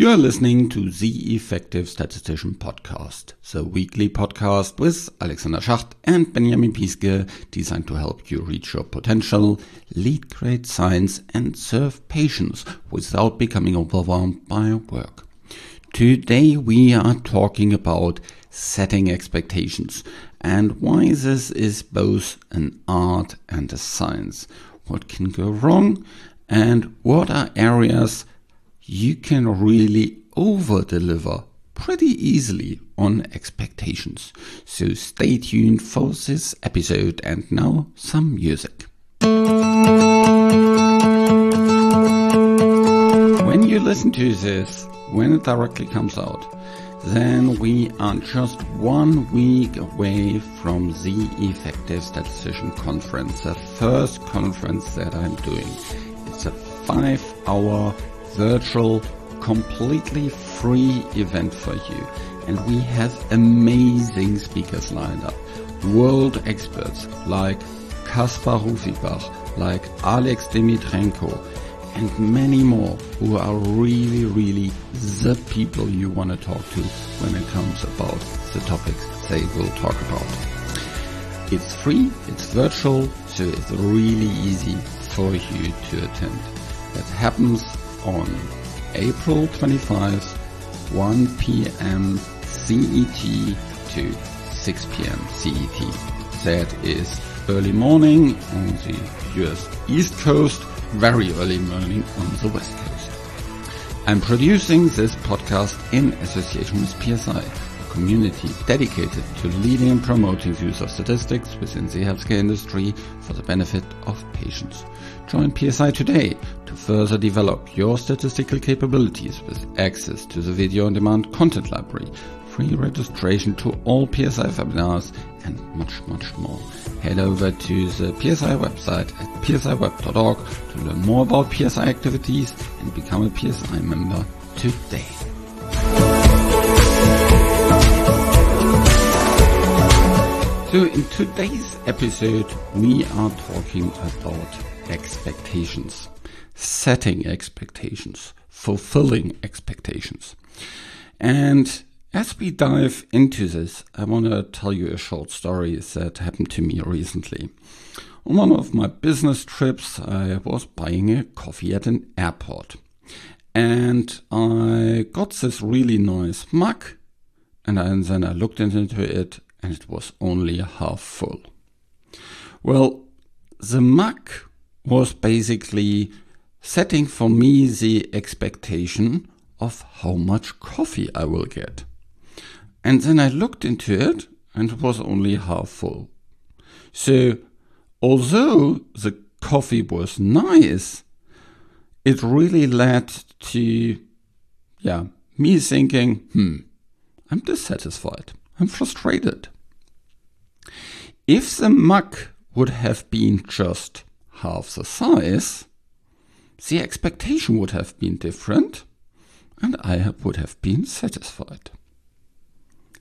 You are listening to the Effective Statistician Podcast, the weekly podcast with Alexander Schacht and Benjamin Piske, designed to help you reach your potential, lead great science, and serve patients without becoming overwhelmed by work. Today we are talking about setting expectations and why this is both an art and a science. What can go wrong and what are areas you can really over deliver pretty easily on expectations. So stay tuned for this episode and now some music. When you listen to this, when it directly comes out, then we are just one week away from the Effective Statistician Conference, the first conference that I'm doing. It's a five hour virtual, completely free event for you. And we have amazing speakers lined up. World experts like Kaspar Rufibach, like Alex Dmitrienko, and many more who are really, really the people you want to talk to when it comes about the topics they will talk about. It's free, it's virtual, so it's really easy for you to attend. That happens on April 25th, 1 p.m. CET to 6 p.m. CET. That is early morning on the US East Coast, very early morning on the West Coast. I'm producing this podcast in association with PSI, community dedicated to leading and promoting the use of statistics within the healthcare industry for the benefit of patients. Join PSI today to further develop your statistical capabilities with access to the video on demand content library, free registration to all PSI webinars, and much, much more. Head over to the PSI website at psiweb.org to learn more about PSI activities and become a PSI member today. So in today's episode, we are talking about expectations, setting expectations, fulfilling expectations. And as we dive into this, I want to tell you a short story that happened to me recently. On one of my business trips, I was buying a coffee at an airport. And I got this really nice mug, and then I looked into it, and it was only half full. Well, the mug was basically setting for me the expectation of how much coffee I will get. And then I looked into it and it was only half full. So, although the coffee was nice, it really led to, yeah, me thinking, hmm, I'm dissatisfied. I'm frustrated. If the mug would have been just half the size, the expectation would have been different and I would have been satisfied.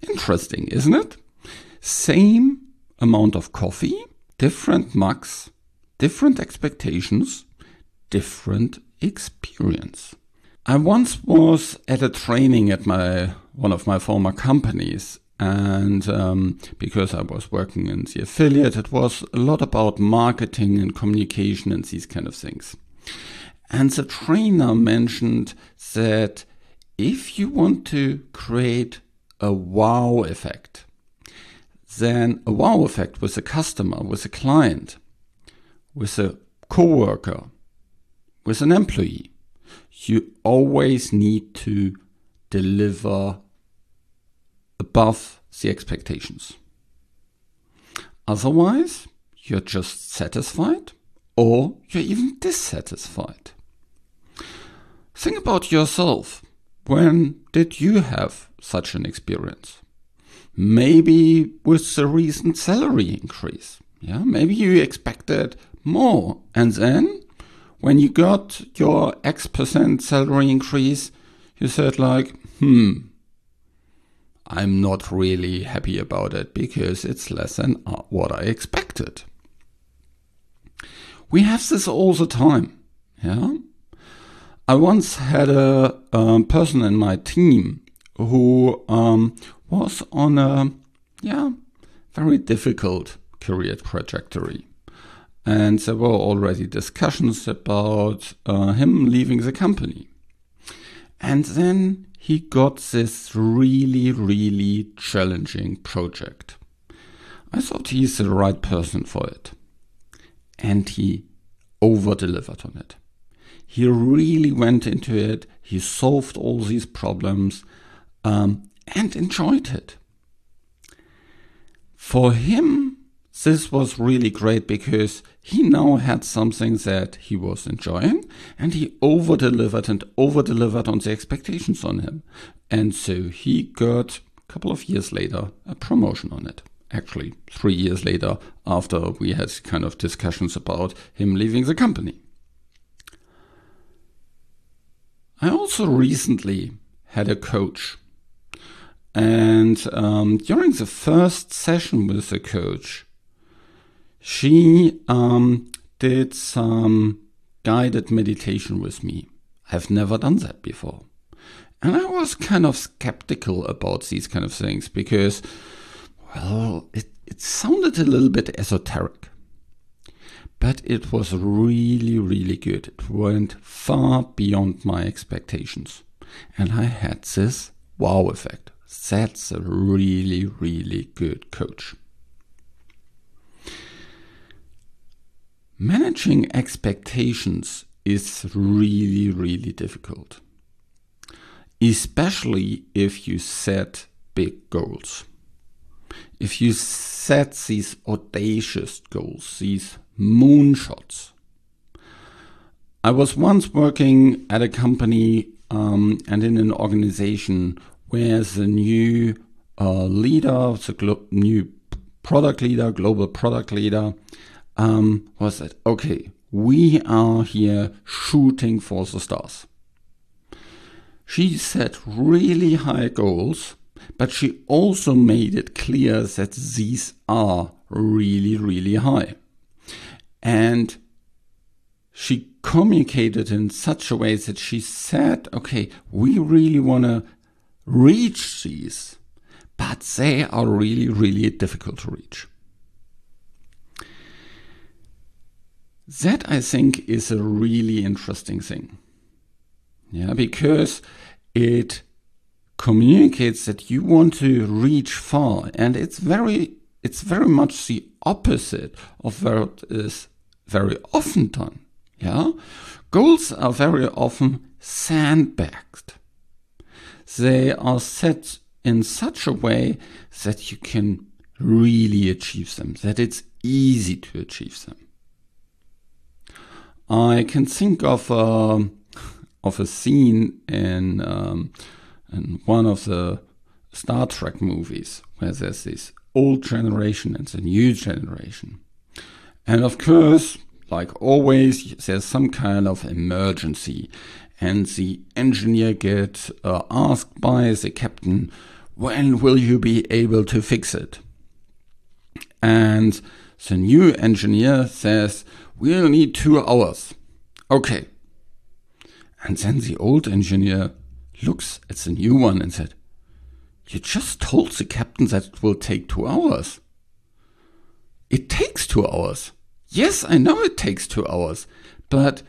Interesting, isn't it? Same amount of coffee, different mugs, different expectations, different experience. I once was at a training at my one of my former companies and um, because I was working in the affiliate, it was a lot about marketing and communication and these kind of things. And the trainer mentioned that if you want to create a wow effect, then a wow effect with a customer, with a client, with a coworker, with an employee, you always need to deliver above the expectations. Otherwise, you're just satisfied or you're even dissatisfied. Think about yourself. When did you have such an experience? Maybe with the recent salary increase. Yeah, maybe you expected more. And then when you got your X percent salary increase, you said like, hmm, I'm not really happy about it because it's less than uh, what I expected. We have this all the time. Yeah. I once had a um, person in my team who um, was on a yeah very difficult career trajectory, and there were already discussions about uh, him leaving the company. And then he got this really, really challenging project. I thought he's the right person for it. And he over delivered on it. He really went into it, he solved all these problems um, and enjoyed it. For him, this was really great because he now had something that he was enjoying and he over delivered and over delivered on the expectations on him. And so he got a couple of years later a promotion on it. Actually, three years later, after we had kind of discussions about him leaving the company. I also recently had a coach. And um, during the first session with the coach, she um, did some guided meditation with me. I've never done that before. And I was kind of skeptical about these kind of things because, well, it, it sounded a little bit esoteric. But it was really, really good. It went far beyond my expectations. And I had this wow effect. That's a really, really good coach. Managing expectations is really, really difficult, especially if you set big goals. If you set these audacious goals, these moonshots. I was once working at a company um, and in an organization where the new uh, leader, the new product leader, global product leader, um, was that okay? We are here shooting for the stars. She set really high goals, but she also made it clear that these are really, really high. And she communicated in such a way that she said, okay, we really want to reach these, but they are really, really difficult to reach. That I think is a really interesting thing. Yeah, because it communicates that you want to reach far and it's very it's very much the opposite of what is very often done. Yeah, goals are very often sandbagged. They are set in such a way that you can really achieve them, that it's easy to achieve them. I can think of a, of a scene in, um, in one of the Star Trek movies where there's this old generation and the new generation. And of course, like always, there's some kind of emergency, and the engineer gets uh, asked by the captain, "When will you be able to fix it?" And the new engineer says, "We'll need two hours." Okay. And then the old engineer looks at the new one and said, you just told the captain that it will take two hours. It takes two hours. Yes, I know it takes two hours, but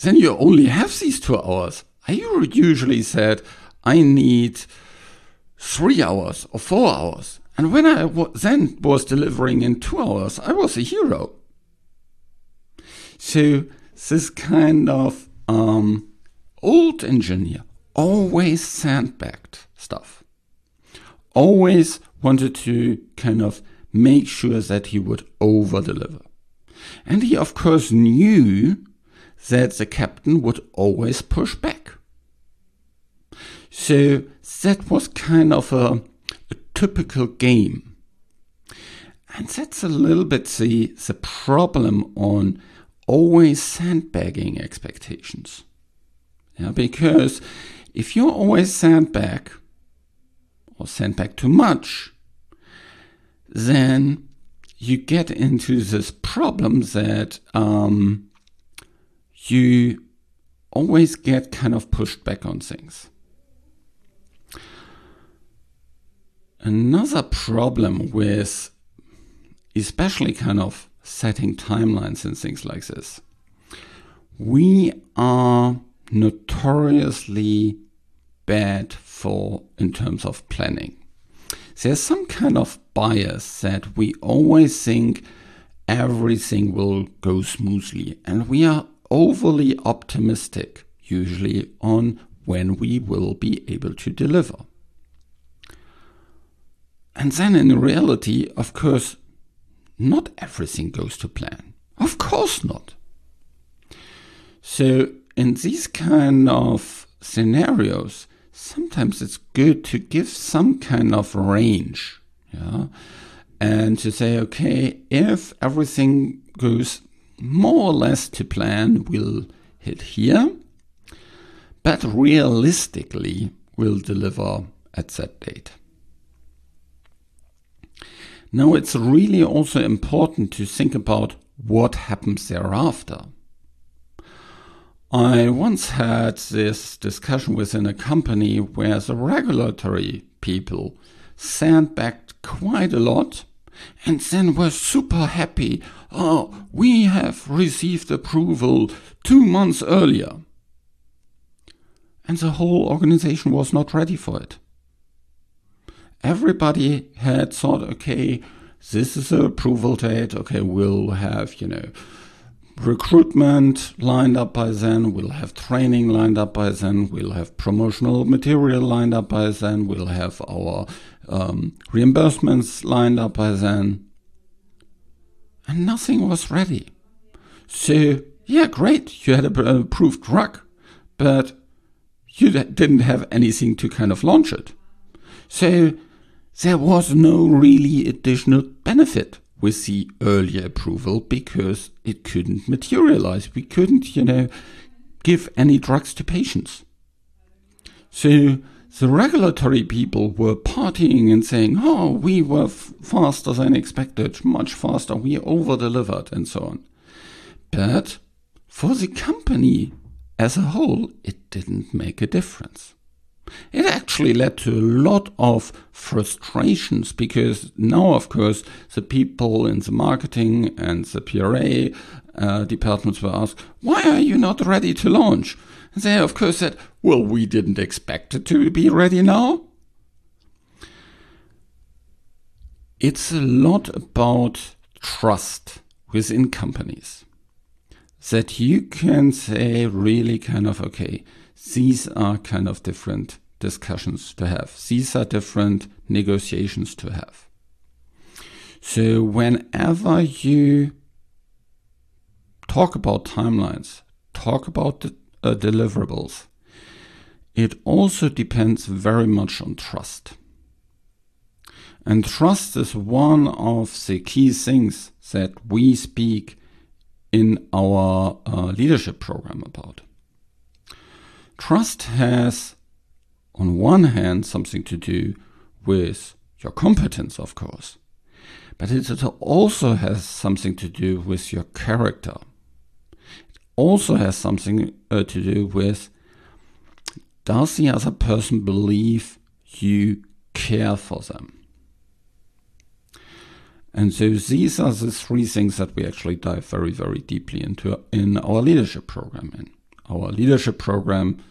then you only have these two hours. I usually said I need three hours or four hours. And when I then was delivering in two hours, I was a hero. So this kind of um, old engineer always sandbagged stuff always wanted to kind of make sure that he would over deliver. And he, of course, knew that the captain would always push back. So that was kind of a, a typical game. And that's a little bit the, the problem on always sandbagging expectations. Yeah, because if you're always sandbag, or send back too much, then you get into this problem that um, you always get kind of pushed back on things. Another problem with especially kind of setting timelines and things like this. We are notoriously bad for in terms of planning. There's some kind of bias that we always think everything will go smoothly, and we are overly optimistic usually on when we will be able to deliver. And then in reality, of course, not everything goes to plan. Of course not. So in these kind of scenarios, sometimes it's good to give some kind of range, yeah, and to say, okay, if everything goes more or less to plan, we'll hit here, but realistically, we'll deliver at that date. Now, it's really also important to think about what happens thereafter. I once had this discussion within a company where the regulatory people sandbagged quite a lot and then were super happy. Oh, we have received approval two months earlier. And the whole organization was not ready for it everybody had thought, okay, this is the approval date. Okay, we'll have, you know, recruitment lined up by then. We'll have training lined up by then. We'll have promotional material lined up by then. We'll have our um, reimbursements lined up by then. And nothing was ready. So, yeah, great. You had an approved drug, but you didn't have anything to kind of launch it. So there was no really additional benefit with the earlier approval because it couldn't materialize. We couldn't, you know, give any drugs to patients. So the regulatory people were partying and saying, oh, we were faster than expected, much faster, we over delivered, and so on. But for the company as a whole, it didn't make a difference. It actually led to a lot of frustrations because now, of course, the people in the marketing and the PRA uh, departments were asked, Why are you not ready to launch? And they, of course, said, Well, we didn't expect it to be ready now. It's a lot about trust within companies that you can say, really, kind of, okay these are kind of different discussions to have. These are different negotiations to have. So whenever you talk about timelines, talk about the, uh, deliverables, it also depends very much on trust. And trust is one of the key things that we speak in our uh, leadership program about. Trust has, on one hand, something to do with your competence, of course, but it also has something to do with your character. It also has something uh, to do with does the other person believe you care for them? And so these are the three things that we actually dive very, very deeply into in our leadership program. In our leadership program,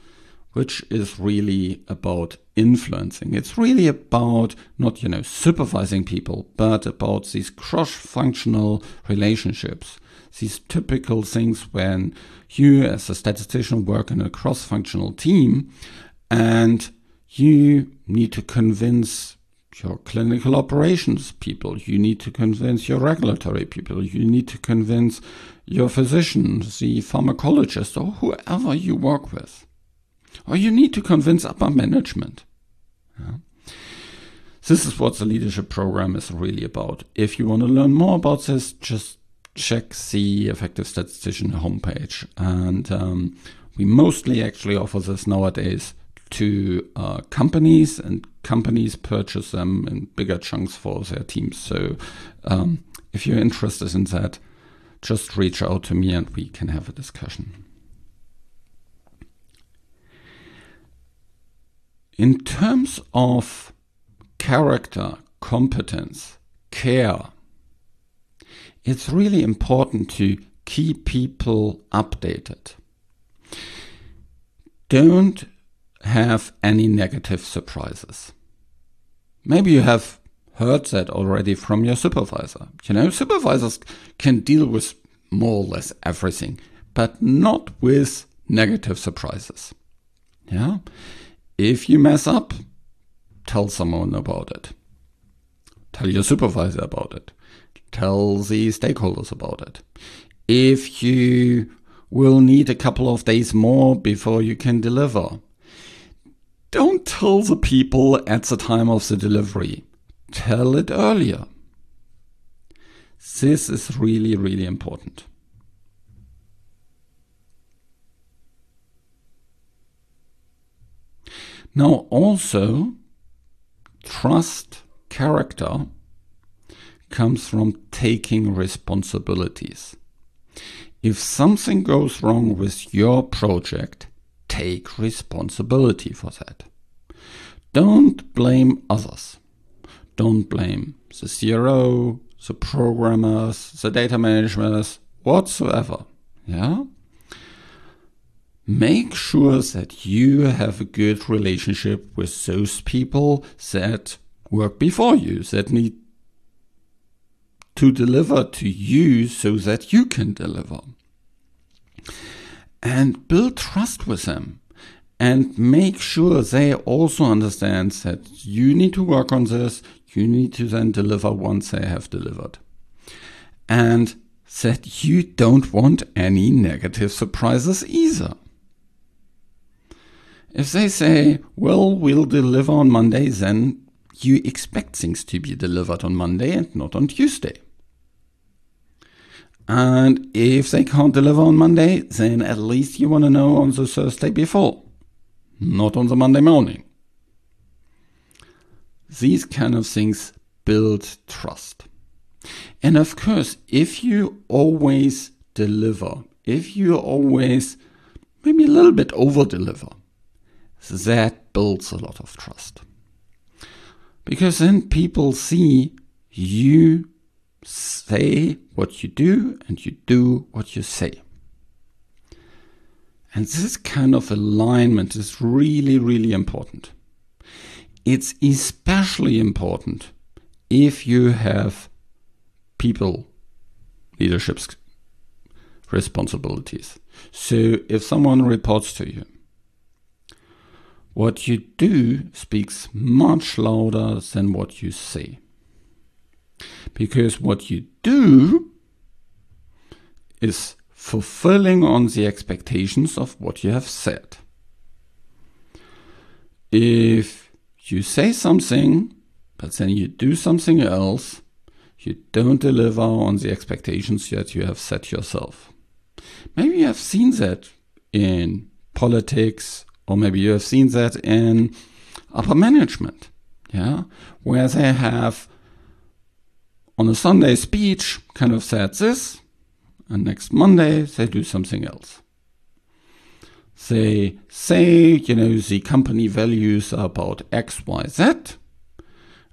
which is really about influencing. It's really about not, you know, supervising people, but about these cross-functional relationships. These typical things when you as a statistician work in a cross-functional team and you need to convince your clinical operations people, you need to convince your regulatory people, you need to convince your physicians, the pharmacologist, or whoever you work with. Or you need to convince upper management. Yeah. This is what the leadership program is really about. If you want to learn more about this, just check the Effective Statistician homepage. And um, we mostly actually offer this nowadays to uh, companies, and companies purchase them in bigger chunks for their teams. So um, if you're interested in that, just reach out to me and we can have a discussion. In terms of character, competence, care, it's really important to keep people updated. Don't have any negative surprises. Maybe you have heard that already from your supervisor. You know, supervisors can deal with more or less everything, but not with negative surprises. Yeah. If you mess up, tell someone about it. Tell your supervisor about it. Tell the stakeholders about it. If you will need a couple of days more before you can deliver, don't tell the people at the time of the delivery. Tell it earlier. This is really, really important. Now, also, trust character comes from taking responsibilities. If something goes wrong with your project, take responsibility for that. Don't blame others. Don't blame the CRO, the programmers, the data managers, whatsoever. Yeah? Make sure that you have a good relationship with those people that work before you, that need to deliver to you so that you can deliver. And build trust with them and make sure they also understand that you need to work on this, you need to then deliver once they have delivered. And that you don't want any negative surprises either. If they say, well, we'll deliver on Monday, then you expect things to be delivered on Monday and not on Tuesday. And if they can't deliver on Monday, then at least you want to know on the Thursday before, not on the Monday morning. These kind of things build trust. And of course, if you always deliver, if you always maybe a little bit over deliver, that builds a lot of trust. Because then people see you say what you do and you do what you say. And this kind of alignment is really, really important. It's especially important if you have people leadership responsibilities. So if someone reports to you, what you do speaks much louder than what you say. Because what you do is fulfilling on the expectations of what you have said. If you say something, but then you do something else, you don't deliver on the expectations that you have set yourself. Maybe you have seen that in politics or maybe you have seen that in upper management, yeah, where they have on a Sunday speech kind of said this, and next Monday they do something else. They say, you know, the company values are about X, Y, Z,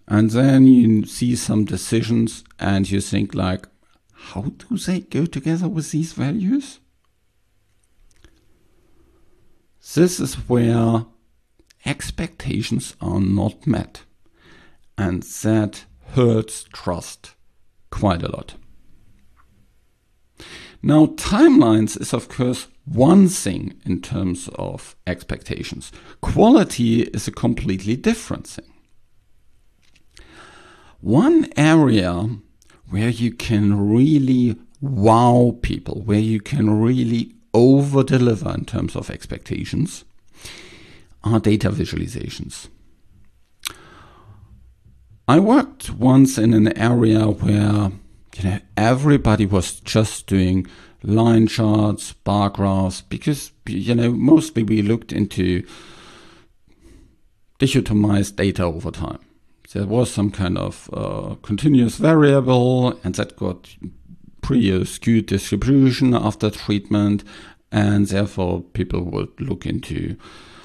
and then you see some decisions and you think like, how do they go together with these values? This is where expectations are not met. And that hurts trust quite a lot. Now, timelines is of course one thing in terms of expectations. Quality is a completely different thing. One area where you can really wow people, where you can really over deliver in terms of expectations are data visualizations. I worked once in an area where you know everybody was just doing line charts, bar graphs, because you know mostly we looked into dichotomized data over time. There was some kind of uh, continuous variable, and that got pretty skewed distribution after treatment, and therefore people would look into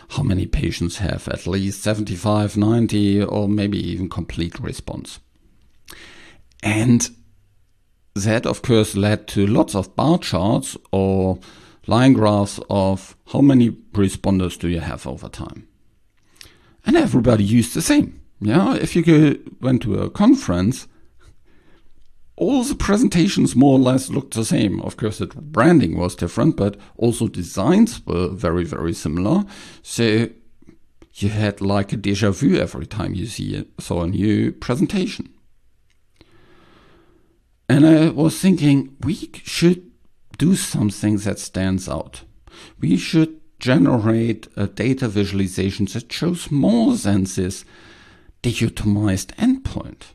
how many patients have at least 75, 90, or maybe even complete response. And that, of course, led to lots of bar charts or line graphs of how many responders do you have over time. And everybody used the same. Yeah, if you go, went to a conference, all the presentations more or less looked the same. Of course, the branding was different, but also designs were very, very similar. So you had like a deja vu every time you see saw a new presentation. And I was thinking, we should do something that stands out. We should generate a data visualization that shows more than this dichotomized endpoint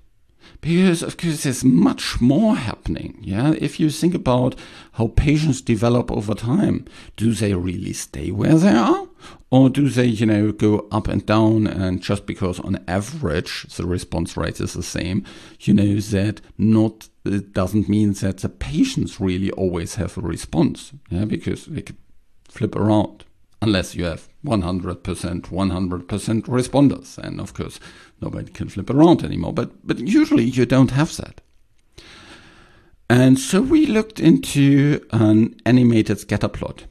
because of course there's much more happening yeah? If you think about how patients develop over time do they really stay where they are? Or do they you know go up and down and just because on average the response rate is the same you know that not it doesn't mean that the patients really always have a response yeah? Because they could flip around unless you have 100% 100% responders. And of course nobody can flip around anymore but but usually you don't have that. And so we looked into an animated scatter plot.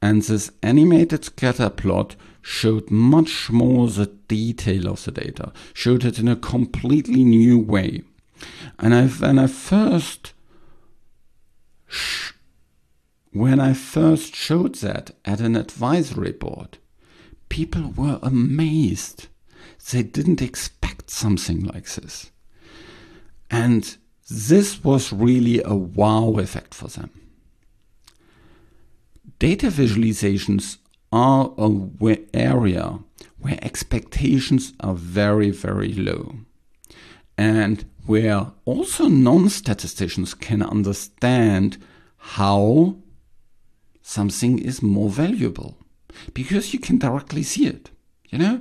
And this animated scatter plot showed much more the detail of the data showed it in a completely new way. And I, when I first when I first showed that at an advisory board, people were amazed. They didn't expect something like this. And this was really a wow effect for them. Data visualizations are an area where expectations are very, very low. And where also non statisticians can understand how something is more valuable because you can directly see it. You know,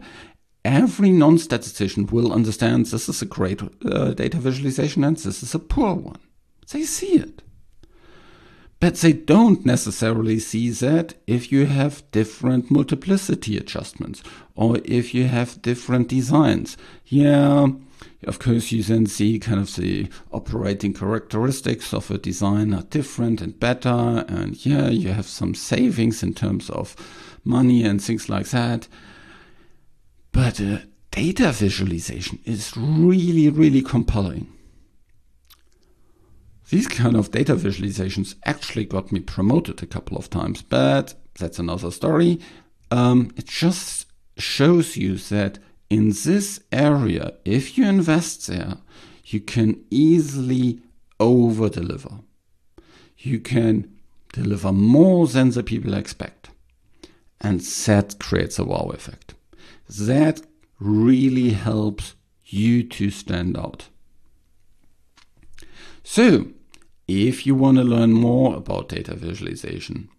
every non statistician will understand this is a great uh, data visualization and this is a poor one. They see it. But they don't necessarily see that if you have different multiplicity adjustments or if you have different designs. Yeah, of course, you then see kind of the operating characteristics of a design are different and better. And yeah, you have some savings in terms of money and things like that. But uh, data visualization is really, really compelling. These kind of data visualizations actually got me promoted a couple of times, but that's another story. Um, it just shows you that in this area, if you invest there, you can easily over deliver. You can deliver more than the people expect. And that creates a wow effect. That really helps you to stand out. So, if you want to learn more about data visualization,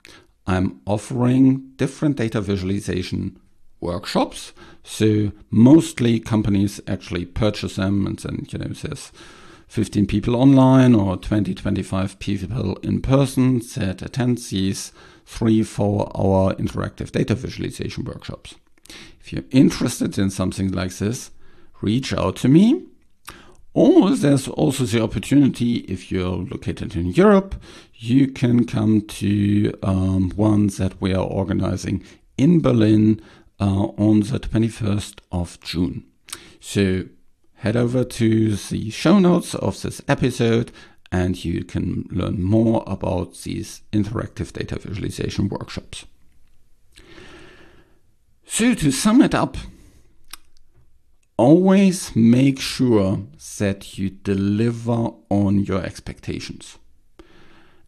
I'm offering different data visualization workshops. So mostly companies actually purchase them and then, you know, there's 15 people online or 20, 25 people in person that attend these three, four hour interactive data visualization workshops. If you're interested in something like this, reach out to me. Or there's also the opportunity, if you're located in Europe, you can come to um, one that we are organizing in Berlin uh, on the 21st of June. So head over to the show notes of this episode and you can learn more about these interactive data visualization workshops. So to sum it up, always make sure that you deliver on your expectations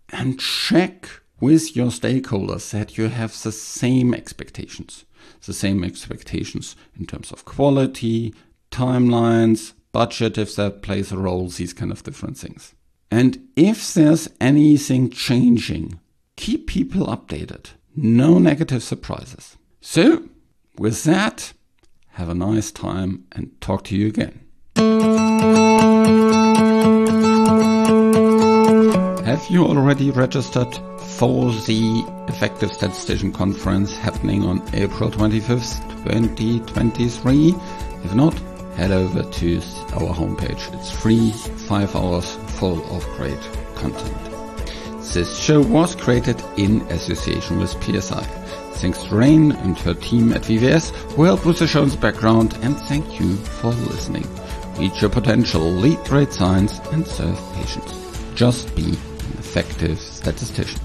and check with your stakeholders that you have the same expectations the same expectations in terms of quality, timelines, budget, if that plays a role, these kind of different things. And if there's anything changing, keep people updated. No negative surprises. So, with that, have a nice time and talk to you again. Have you already registered for the Effective Statistician Conference happening on April 25th, 2023? If not, head over to our homepage. It's free, five hours full of great content. This show was created in association with PSI. Thanks to Rain and her team at VVS who helped with the show's background and thank you for listening. Reach your potential, lead great science and serve patients. Just be an effective statistician.